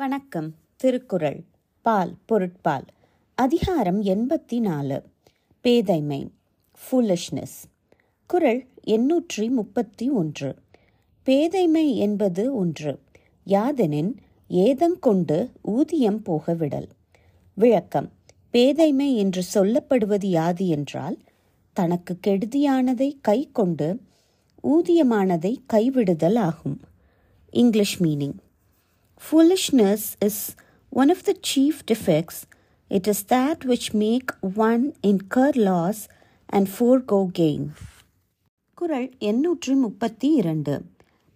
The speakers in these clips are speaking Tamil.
வணக்கம். திருக்குறள். பால் பொருட்பால். அதிகாரம் எண்பத்தி நாலு பேதைமை. ஃபூலிஷ்னஸ் குறள் எண்ணூற்றி முப்பத்தி ஒன்று பேதைமை என்பது ஒன்று. யாதெனின் ஏதங்கொண்டு ஊதியம் போகவிடல். விளக்கம். பேதைமை என்று சொல்லப்படுவது யாது என்றால் தனக்கு கெடுதியானதை கை கொண்டு ஊதியமானதை கைவிடுதல் ஆகும். English meaning. Foolishness is one of the chief defects. It is that which make one incur loss and forego gain. குரல் எண்ணூற்று முப்பத்தி இரண்டு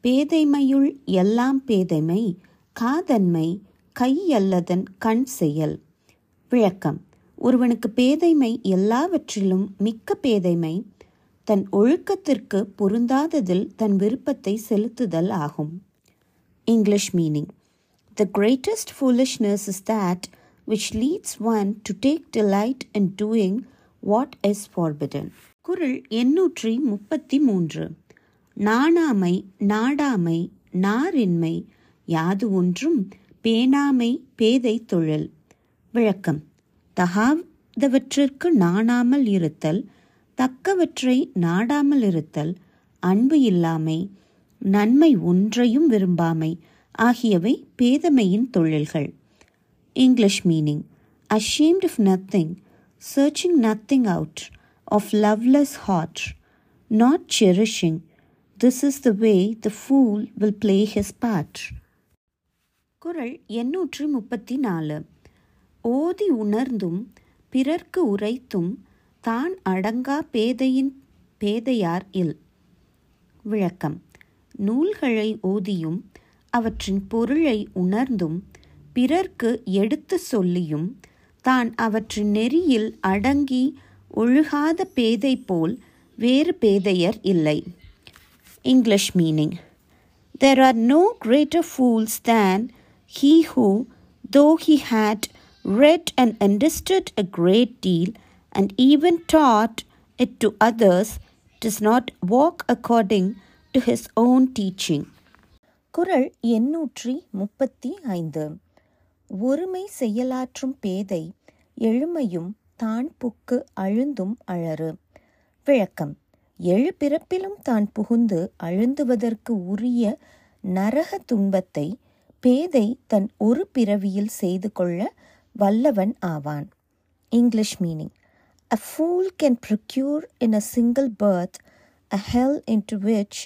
பேதைமையுள் எல்லாம் பேதைமை காதன்மை கையல்லதன் கண் செயல். விளக்கம். ஒருவனுக்கு பேதைமை எல்லாவற்றிலும் மிக்க பேதைமை தன் ஒழுக்கத்திற்கு பொருந்தாததில் தன் விருப்பத்தை செலுத்துதல் ஆகும். English meaning. The greatest foolishness is that which leads one to take delight in doing what is forbidden. குறள் எண்ணூற்றி முப்பத்தி மூன்று. நாணாமை நாடாமை நாரின்மை யாது ஒன்றும் பேணாமை பேதை தொழில். விளக்கம். தகாதவற்றிற்கு நாணாமல் இருத்தல் தக்கவற்றை நாடாமல் இருத்தல் அன்பு இல்லாமை நன்மை ஒன்றையும் விரும்பாமை ஆகியவை பேதமையின் தொழில்கள் English meaning ashamed of nothing, searching nothing out, of loveless heart, not cherishing. This is the way the fool will play his part. குறள் எண்ணூற்றி முப்பத்தி நாலு ஓதி உணர்ந்தும் பிறர்க்கு உரைத்தும் தான் அடங்கா பேதையின் பேதையார் இல் விளக்கம் நூல்களை ஓதியும் அவற்றின் பொருளை உணர்ந்தும் பிறர்க்கு எடுத்து சொல்லியும் தான் அவற்றின் நெறியில் அடங்கி ஒழுகாத பேதை போல் வேறு பேதையர் இல்லை English meaning There are no greater fools than he who, though he had read and understood a great deal and even taught it to others, does not walk according to his own teaching. குரல் எண்ணூற்றி முப்பத்தி ஐந்து. ஒருமை செயலாற்றும் பேதை எழுமையும் தான் புக்கு அழுந்தும் அழறு விளக்கம். எழு பிறப்பிலும் தான் புகுந்து அழுந்துவதற்கு உரிய நரக துன்பத்தை பேதை தன் ஒரு பிறவியில் செய்து கொள்ள வல்லவன் ஆவான். English meaning. A fool can procure in a single birth a hell in to which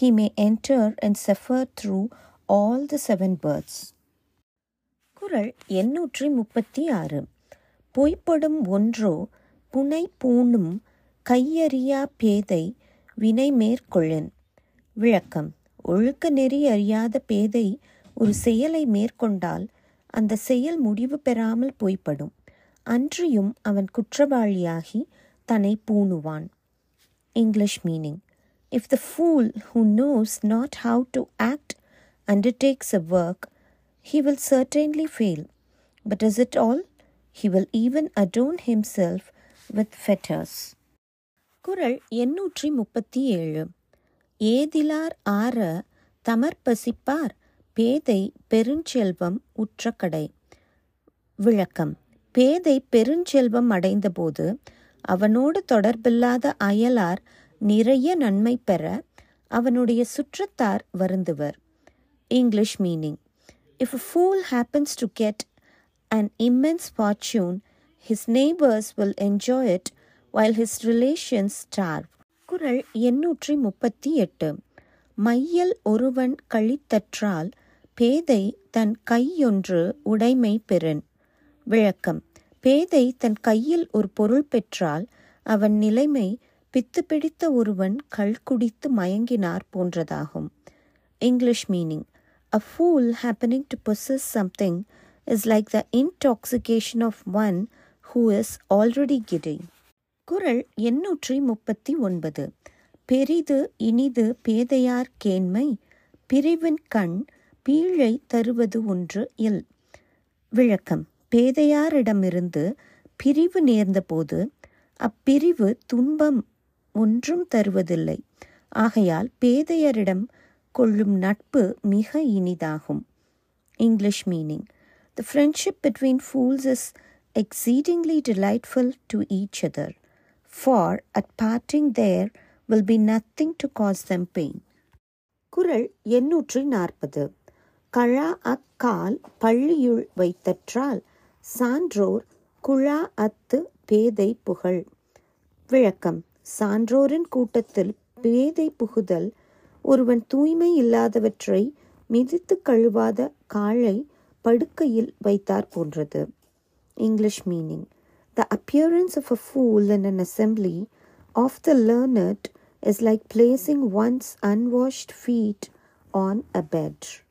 he may enter and suffer through all the seven births. குறள் எண்ணூற்றி முப்பத்தி ஆறு பொய்ப்படும் ஒன்றோ புனை பூணும் கையறியா பேதை வினை மேற்கொள்ளன். விளக்கம். ஒழுக்க நெறி அறியாத பேதை ஒரு செயலை மேற்கொண்டால் அந்த செயல் முடிவு பெறாமல் பொய்ப்படும். அன்றியும் அவன் குற்றவாளியாகி தன்னை பூணுவான். English meaning. If the fool who knows not how to act undertakes a work, he will certainly fail. But is it all? He will even adorn himself with fetters. குறள் எண்ணூற்றி முப்பத்தி ஏழு ஏதிலார் ஆற தமர்பசிப்பார் பேதை பெருஞ்செல்வம் உற்ற கடை விளக்கம் பேதை பெருஞ்செல்வம் அடைந்தபோது அவனோடு தொடர்பில்லாத அயலார் நிறைய நன்மை பெற அவனுடைய சுற்றத்தார் வருந்துவர். English meaning if a fool happens to get an immense fortune his neighbours will enjoy it while his relations starve குரல் எண்ணூற்றி முப்பத்தி எட்டு மையல் ஒருவன் கழித்தற்றால் பேதை தன் கையொன்று உடைமை பெறன் விளக்கம். பேதை தன் கையில் ஒரு பொருள் பெற்றால் அவன் நிலைமை பித்து பிடித்த ஒருவன் கள் குடித்து மயங்கினார் போன்றதாகும். English meaning a fool happening to possess something is like the intoxication of one who is already கிடை குரல் எண்ணூற்றி முப்பத்தி ஒன்பது. பெரிது இனிது பேதையார் கேண்மை பிரிவின் கண் பீழை தருவது ஒன்று இல். விளக்கம். பேதையாரிடமிருந்து பிரிவு நேர்ந்தபோது அப்பிரிவு துன்பம் ஒன்றும் தருவதில்லை ஆகையால் பேதையரிடம் கொள்ளும் நட்பு மிக இனிதாகும் English meaning the friendship between fools is exceedingly delightful to each other for at parting there will be nothing to cause them pain. குரல் எண்ணூற்றி நாற்பது கழா அக்கால் பள்ளியுள் வைத்தற்றால் சான்றோர் குழா அத்து பேதை புகழ் விளக்கம் சான்றோரின் கூட்டத்தில் பேதை புகுதல் ஒருவன் தூய்மை இல்லாதவற்றை மிதித்து கழுவாத காலை படுக்கையில் வைத்தார் போன்றது. English meaning the appearance of a fool in an assembly of the learned is like placing one's unwashed feet on a bed